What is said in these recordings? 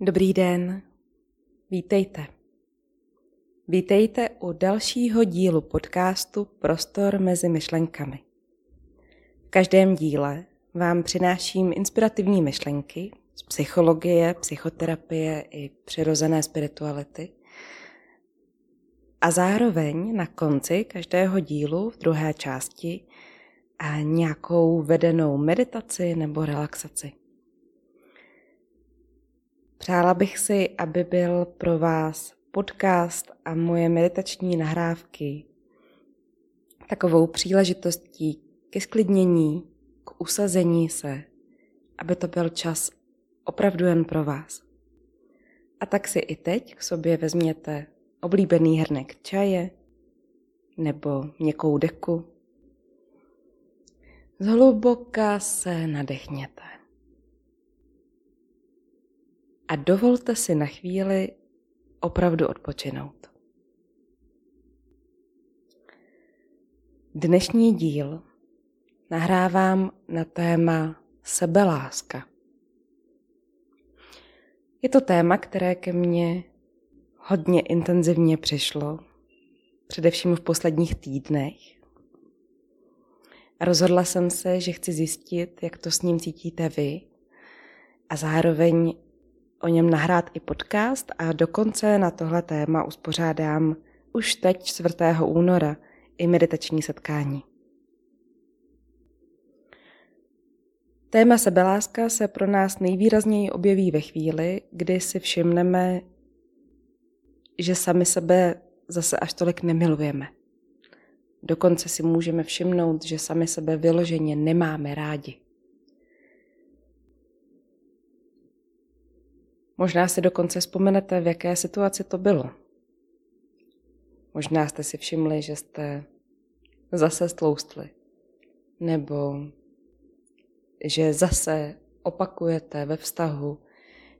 Dobrý den, vítejte. Vítejte u dalšího dílu podcastu Prostor mezi myšlenkami. V každém díle vám přináším inspirativní myšlenky z psychologie, psychoterapie i přirozené spirituality. A zároveň na konci každého dílu v druhé části nějakou vedenou meditaci nebo relaxaci. Přála bych si, aby byl pro vás podcast a moje meditační nahrávky takovou příležitostí ke sklidnění, k usazení se, aby to byl čas opravdu jen pro vás. A tak si i teď k sobě vezměte oblíbený hrnek čaje nebo měkkou deku. Zhluboka se nadechněte a dovolte si na chvíli opravdu odpočinout. Dnešní díl nahrávám na téma sebeláska. Je to téma, které ke mně hodně intenzivně přišlo, především v posledních týdnech. A rozhodla jsem se, že chci zjistit, jak to s ním cítíte vy a zároveň o něm nahrát i podcast a dokonce na tohle téma uspořádám už teď 4. února i meditační setkání. Téma sebeláska se pro nás nejvýrazněji objeví ve chvíli, kdy si všimneme, že sami sebe zase až tolik nemilujeme. Dokonce si můžeme všimnout, že sami sebe vyloženě nemáme rádi. Možná si dokonce vzpomenete, v jaké situaci to bylo. Možná jste si všimli, že jste zase stloustli. Nebo že zase opakujete ve vztahu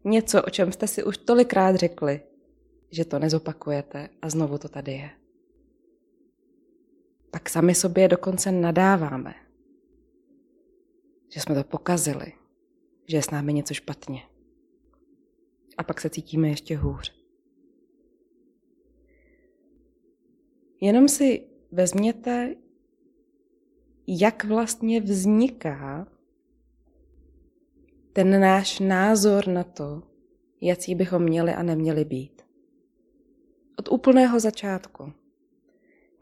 něco, o čem jste si už tolikrát řekli, že to nezopakujete a znovu to tady je. Pak sami sobě dokonce nadáváme, že jsme to pokazili, že je s námi něco špatně a pak se cítíme ještě hůř. Jenom si vezměte, jak vlastně vzniká ten náš názor na to, jaký bychom měli a neměli být. Od úplného začátku,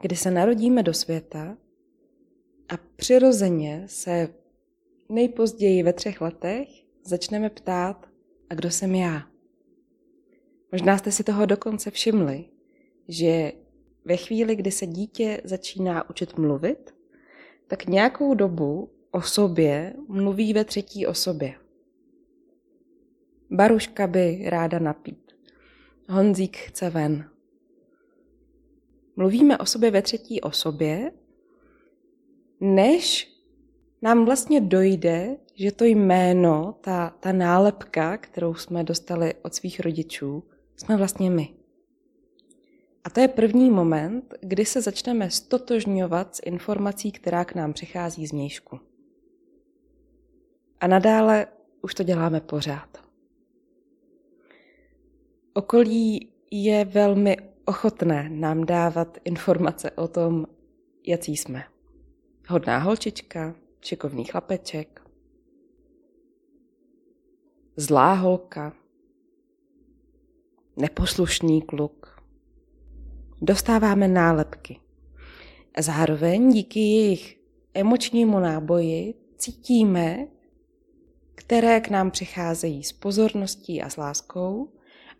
kdy se narodíme do světa a přirozeně se nejpozději ve třech letech začneme ptát, a kdo jsem já? Možná jste si toho dokonce všimli, že ve chvíli, kdy se dítě začíná učit mluvit, tak nějakou dobu o sobě mluví ve třetí osobě. Baruška by ráda napít. Honzík chce ven. Mluvíme o sobě ve třetí osobě, než nám vlastně dojde, že to jméno, ta, ta nálepka, kterou jsme dostali od svých rodičů, jsme vlastně my. A to je první moment, kdy se začneme stotožňovat s informací, která k nám přichází z mějšku. A nadále už to děláme pořád. Okolí je velmi ochotné nám dávat informace o tom, jací jsme. Hodná holčička, šikovný chlapeček, zlá holka, neposlušný kluk. Dostáváme nálepky. A zároveň díky jejich emočnímu náboji cítíme, které k nám přicházejí s pozorností a s láskou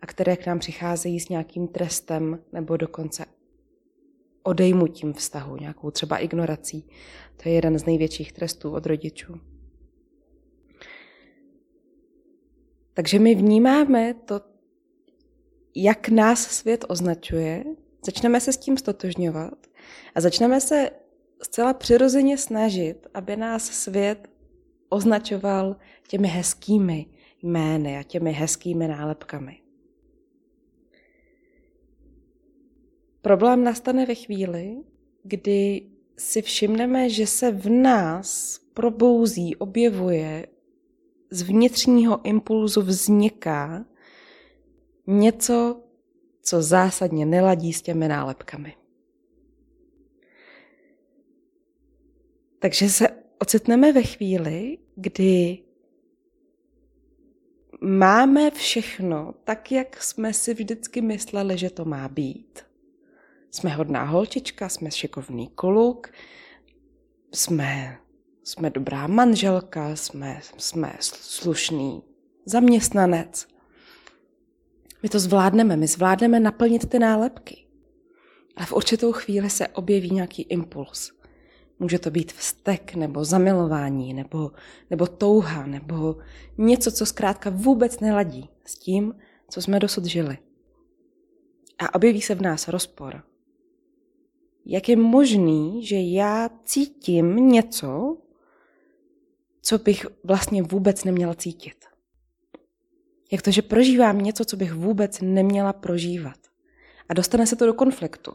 a které k nám přicházejí s nějakým trestem nebo dokonce odejmutím vztahu, nějakou třeba ignorací. To je jeden z největších trestů od rodičů. Takže my vnímáme to jak nás svět označuje, začneme se s tím stotožňovat a začneme se zcela přirozeně snažit, aby nás svět označoval těmi hezkými jmény a těmi hezkými nálepkami. Problém nastane ve chvíli, kdy si všimneme, že se v nás probouzí, objevuje, z vnitřního impulzu vzniká něco, co zásadně neladí s těmi nálepkami. Takže se ocitneme ve chvíli, kdy máme všechno tak, jak jsme si vždycky mysleli, že to má být. Jsme hodná holčička, jsme šikovný kluk, jsme, jsme dobrá manželka, jsme, jsme slušný zaměstnanec. My to zvládneme, my zvládneme naplnit ty nálepky. Ale v určitou chvíli se objeví nějaký impuls. Může to být vztek, nebo zamilování, nebo, nebo touha, nebo něco, co zkrátka vůbec neladí s tím, co jsme dosud žili. A objeví se v nás rozpor. Jak je možný, že já cítím něco, co bych vlastně vůbec neměla cítit? Jak to, že prožívám něco, co bych vůbec neměla prožívat? A dostane se to do konfliktu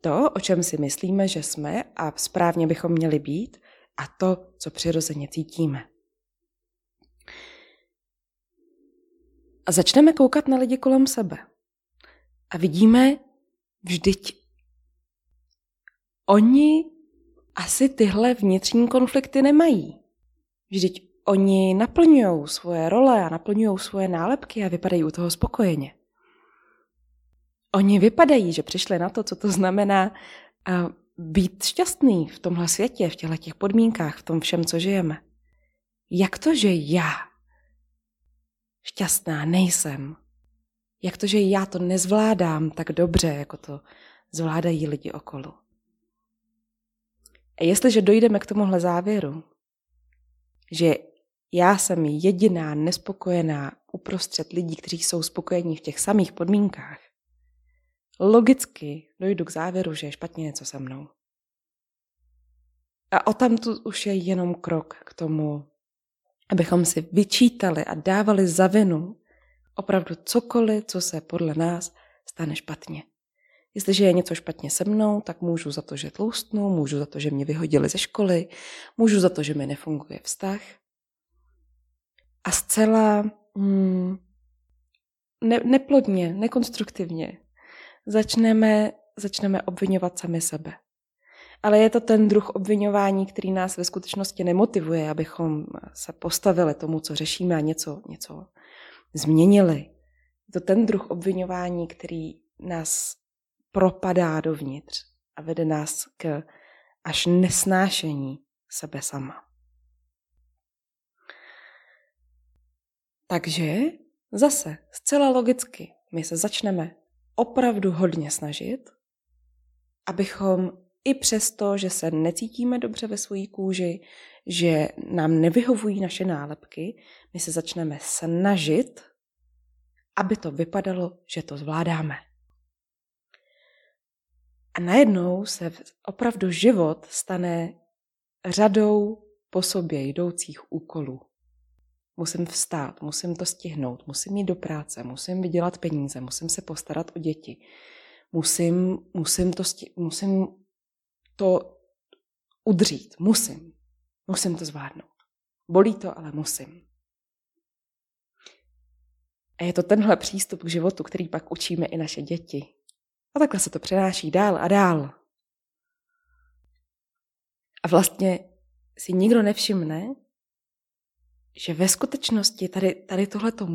to, o čem si myslíme, že jsme a správně bychom měli být, a to, co přirozeně cítíme. A začneme koukat na lidi kolem sebe. A vidíme, vždyť oni asi tyhle vnitřní konflikty nemají. Vždyť oni naplňují svoje role a naplňují svoje nálepky a vypadají u toho spokojeně. Oni vypadají, že přišli na to, co to znamená být šťastný v tomhle světě, v těchto těch podmínkách, v tom všem, co žijeme. Jak to, že já šťastná nejsem? Jak to, že já to nezvládám tak dobře, jako to zvládají lidi okolo? A jestliže dojdeme k tomuhle závěru, že já jsem jediná nespokojená uprostřed lidí, kteří jsou spokojení v těch samých podmínkách, logicky dojdu k závěru, že je špatně něco se mnou. A o tam tu už je jenom krok k tomu, abychom si vyčítali a dávali za vinu opravdu cokoliv, co se podle nás stane špatně. Jestliže je něco špatně se mnou, tak můžu za to, že tloustnu, můžu za to, že mě vyhodili ze školy, můžu za to, že mi nefunguje vztah. A zcela hmm, ne, neplodně, nekonstruktivně začneme, začneme obvinovat sami sebe. Ale je to ten druh obvinování, který nás ve skutečnosti nemotivuje, abychom se postavili tomu, co řešíme a něco, něco změnili. Je to ten druh obvinování, který nás propadá dovnitř a vede nás k až nesnášení sebe sama. Takže zase, zcela logicky, my se začneme opravdu hodně snažit, abychom i přesto, že se necítíme dobře ve své kůži, že nám nevyhovují naše nálepky, my se začneme snažit, aby to vypadalo, že to zvládáme. A najednou se opravdu život stane řadou po sobě jdoucích úkolů. Musím vstát, musím to stihnout, musím jít do práce, musím vydělat peníze, musím se postarat o děti. Musím, musím, to, sti- musím to udřít, musím. Musím to zvládnout. Bolí to, ale musím. A je to tenhle přístup k životu, který pak učíme i naše děti. A takhle se to přenáší dál a dál. A vlastně si nikdo nevšimne, že ve skutečnosti tady, tady tohle to,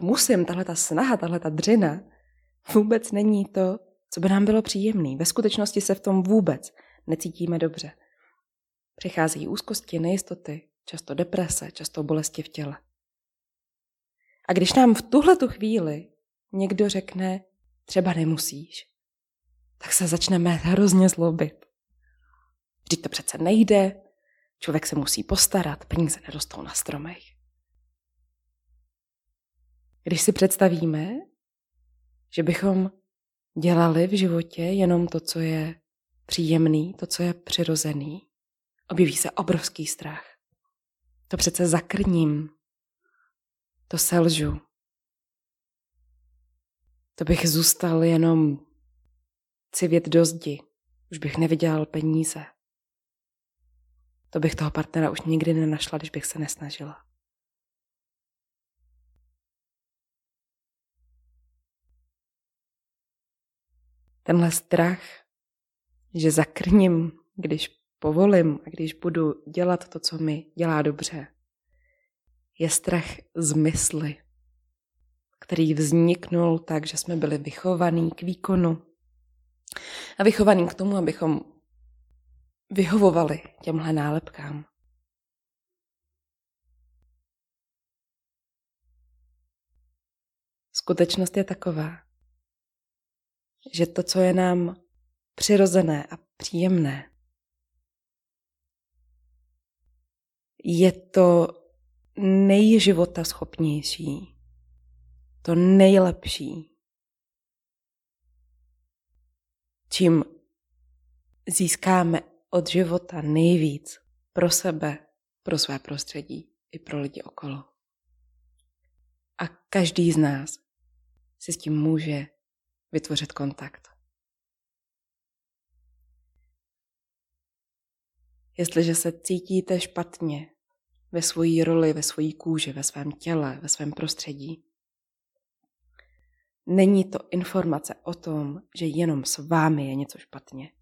musím, tahle ta snaha, tahle ta dřina vůbec není to, co by nám bylo příjemné. Ve skutečnosti se v tom vůbec necítíme dobře. Přichází úzkosti, nejistoty, často deprese, často bolesti v těle. A když nám v tuhle tu chvíli někdo řekne, třeba nemusíš, tak se začneme hrozně zlobit. Vždyť to přece nejde, Člověk se musí postarat, peníze nerostou na stromech. Když si představíme, že bychom dělali v životě jenom to, co je příjemný, to, co je přirozený, objeví se obrovský strach. To přece zakrním. To selžu. To bych zůstal jenom civět do zdi. Už bych nevydělal peníze. To bych toho partnera už nikdy nenašla, když bych se nesnažila. Tenhle strach, že zakrním, když povolím a když budu dělat to, co mi dělá dobře, je strach z mysli, který vzniknul tak, že jsme byli vychovaní k výkonu a vychovaní k tomu, abychom vyhovovali těmhle nálepkám. Skutečnost je taková, že to, co je nám přirozené a příjemné, je to nejživota schopnější, to nejlepší, čím získáme od života nejvíc pro sebe, pro své prostředí i pro lidi okolo. A každý z nás si s tím může vytvořit kontakt. Jestliže se cítíte špatně ve svojí roli, ve svojí kůži, ve svém těle, ve svém prostředí, není to informace o tom, že jenom s vámi je něco špatně.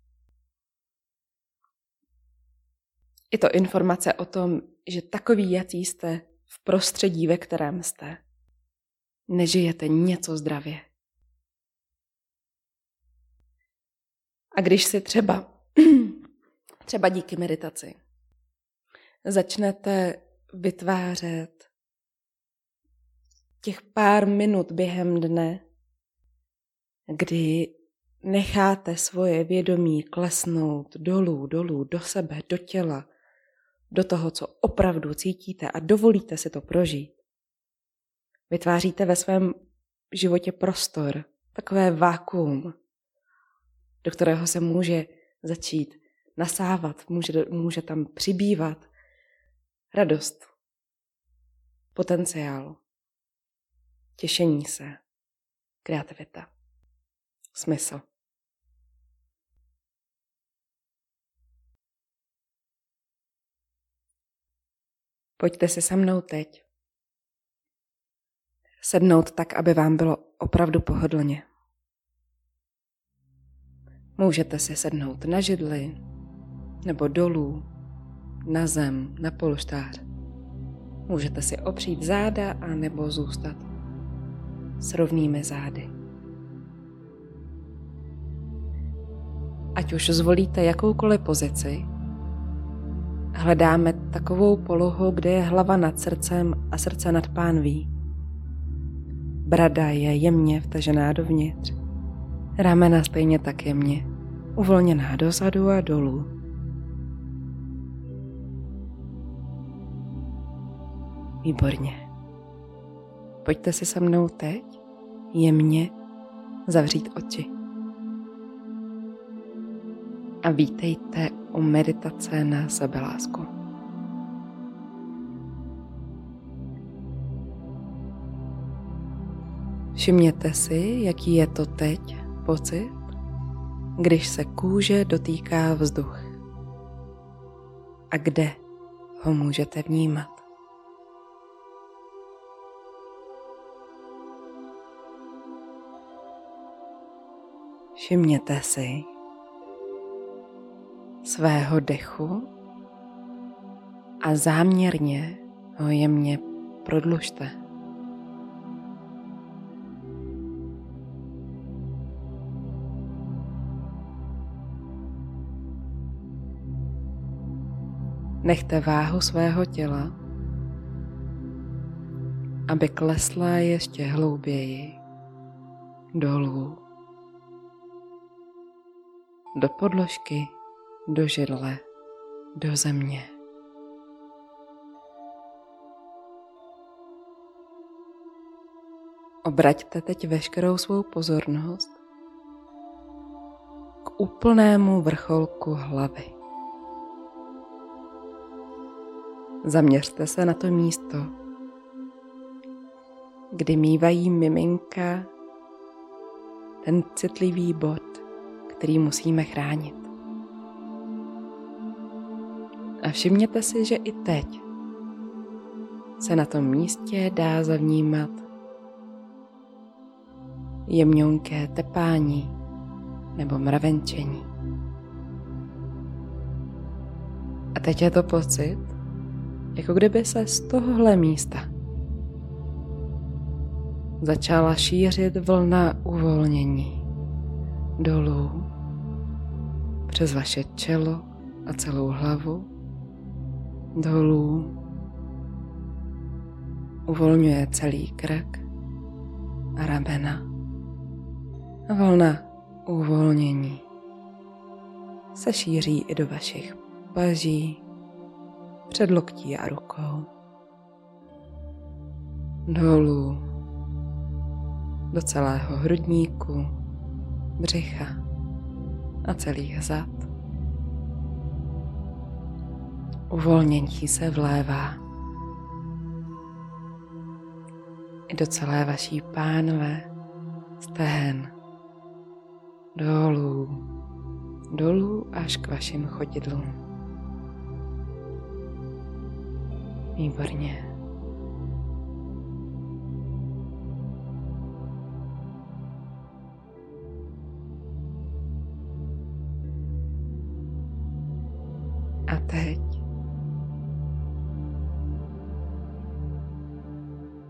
Je to informace o tom, že takový, jaký jste v prostředí, ve kterém jste, nežijete něco zdravě. A když si třeba, třeba díky meditaci, začnete vytvářet těch pár minut během dne, kdy necháte svoje vědomí klesnout dolů, dolů, do sebe, do těla, do toho, co opravdu cítíte a dovolíte si to prožít. Vytváříte ve svém životě prostor, takové vákuum, do kterého se může začít nasávat, může, může tam přibývat radost, potenciál, těšení se, kreativita, smysl. Pojďte si se mnou teď. Sednout tak, aby vám bylo opravdu pohodlně. Můžete si sednout na židli nebo dolů, na zem, na polštář. Můžete si opřít záda a nebo zůstat s rovnými zády. Ať už zvolíte jakoukoliv pozici, hledáme takovou polohu, kde je hlava nad srdcem a srdce nad pánví. Brada je jemně vtažená dovnitř. Ramena stejně tak jemně, uvolněná dozadu a dolů. Výborně. Pojďte si se mnou teď jemně zavřít oči. A vítejte u meditace na sebelásku. Všimněte si, jaký je to teď pocit, když se kůže dotýká vzduch. A kde ho můžete vnímat. Všimněte si, svého dechu a záměrně ho jemně prodlužte. Nechte váhu svého těla, aby klesla ještě hlouběji dolů do podložky do židle, do země. Obraťte teď veškerou svou pozornost k úplnému vrcholku hlavy. Zaměřte se na to místo, kdy mývají miminka ten citlivý bod, který musíme chránit. A všimněte si, že i teď se na tom místě dá zavnímat jemňonké tepání nebo mravenčení. A teď je to pocit, jako kdyby se z tohohle místa začala šířit vlna uvolnění dolů přes vaše čelo a celou hlavu dolů uvolňuje celý krk a ramena. A vlna uvolnění se šíří i do vašich paží, předloktí a rukou. Dolů do celého hrudníku, břicha a celých zad. Uvolnění se vlévá i do celé vaší pánve, stehen, dolů, dolů až k vašim chodidlům. Výborně.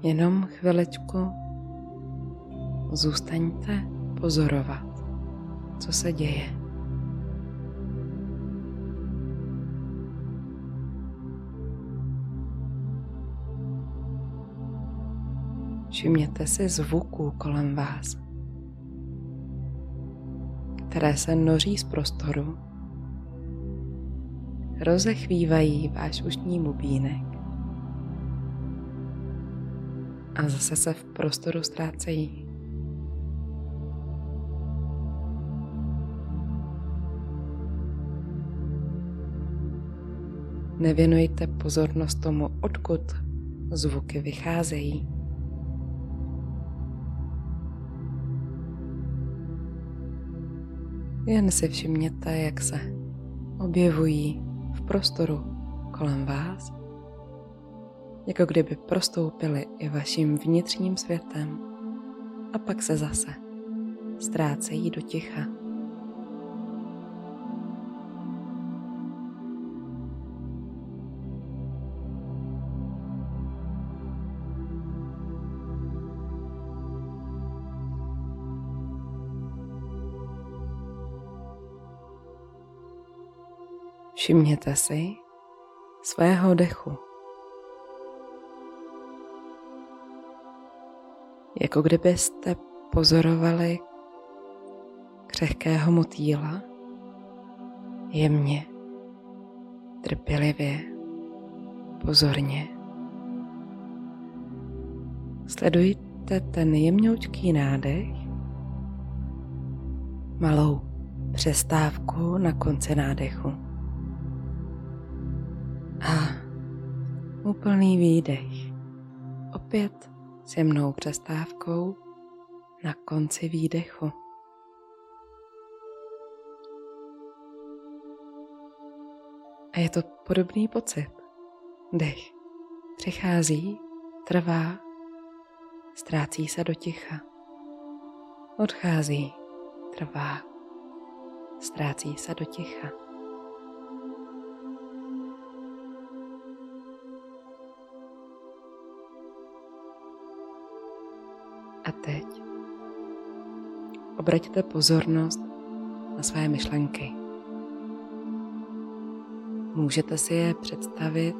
Jenom chvilečku zůstaňte pozorovat, co se děje. Všimněte si zvuků kolem vás, které se noří z prostoru rozechvívají váš ušní bubínek a zase se v prostoru ztrácejí. Nevěnujte pozornost tomu, odkud zvuky vycházejí. Jen si všimněte, jak se objevují prostoru kolem vás, jako kdyby prostoupili i vaším vnitřním světem a pak se zase ztrácejí do ticha. Všimněte si svého dechu. Jako kdybyste pozorovali křehkého motýla jemně, trpělivě, pozorně. Sledujte ten jemňoučký nádech, malou přestávku na konci nádechu a úplný výdech. Opět s jemnou přestávkou na konci výdechu. A je to podobný pocit. Dech přichází, trvá, ztrácí se do ticha. Odchází, trvá, ztrácí se do ticha. Teď obraťte pozornost na své myšlenky. Můžete si je představit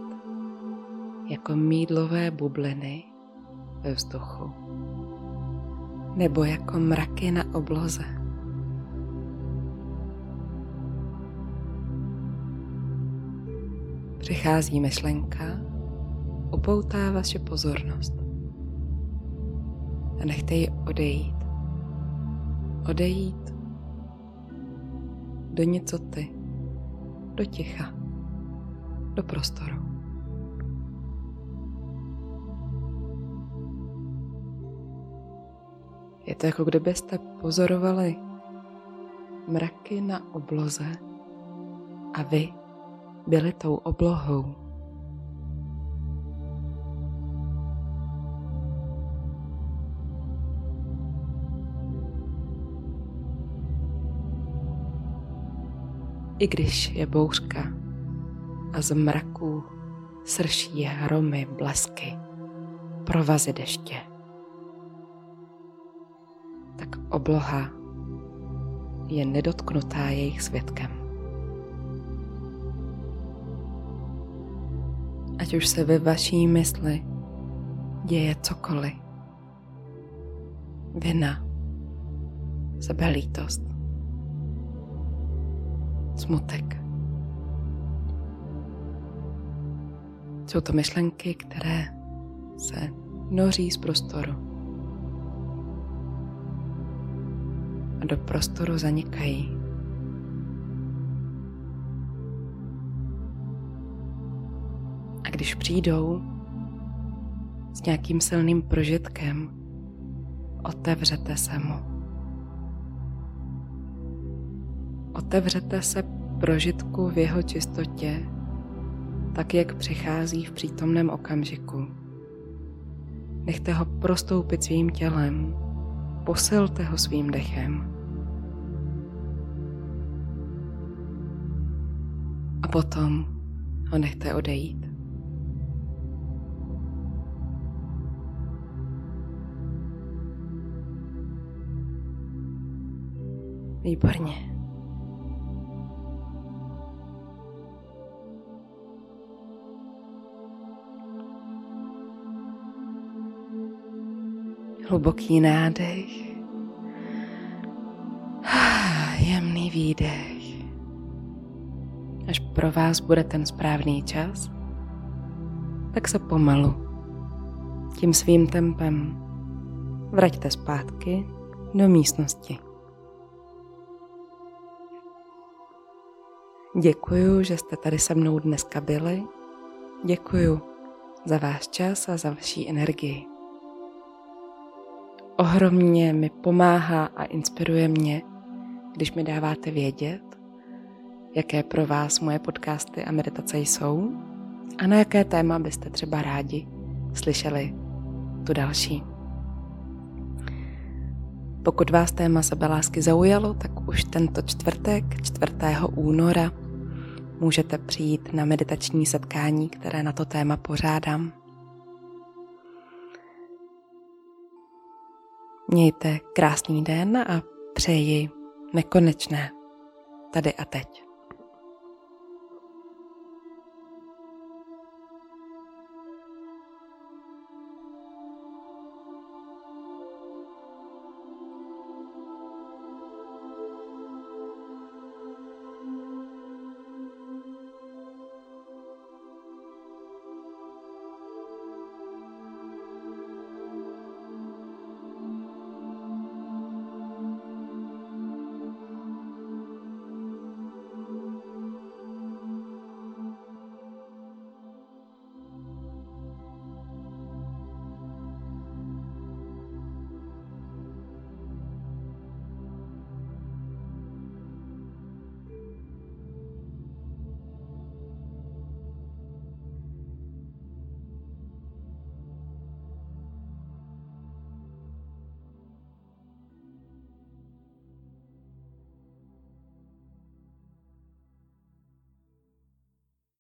jako mídlové bubliny ve vzduchu nebo jako mraky na obloze. Přichází myšlenka, upoutá vaše pozornost a nechte ji odejít. Odejít do nicoty, do ticha, do prostoru. Je to jako kdybyste pozorovali mraky na obloze a vy byli tou oblohou. I když je bouřka a z mraků srší hromy, blesky, provazy deště, tak obloha je nedotknutá jejich světkem. Ať už se ve vaší mysli děje cokoliv. Vina, sebelítost, smutek. Jsou to myšlenky, které se noří z prostoru a do prostoru zanikají. A když přijdou s nějakým silným prožitkem, otevřete se mu. Otevřete se prožitku v jeho čistotě, tak jak přichází v přítomném okamžiku. Nechte ho prostoupit svým tělem, posilte ho svým dechem. A potom ho nechte odejít. Výborně. Hluboký nádech. Jemný výdech. Až pro vás bude ten správný čas, tak se pomalu, tím svým tempem, vraťte zpátky do místnosti. Děkuju, že jste tady se mnou dneska byli. Děkuju za váš čas a za vaší energii. Ohromně mi pomáhá a inspiruje mě, když mi dáváte vědět, jaké pro vás moje podcasty a meditace jsou a na jaké téma byste třeba rádi slyšeli tu další. Pokud vás téma sebelásky zaujalo, tak už tento čtvrtek, 4. února, můžete přijít na meditační setkání, které na to téma pořádám. Mějte krásný den a přeji nekonečné tady a teď.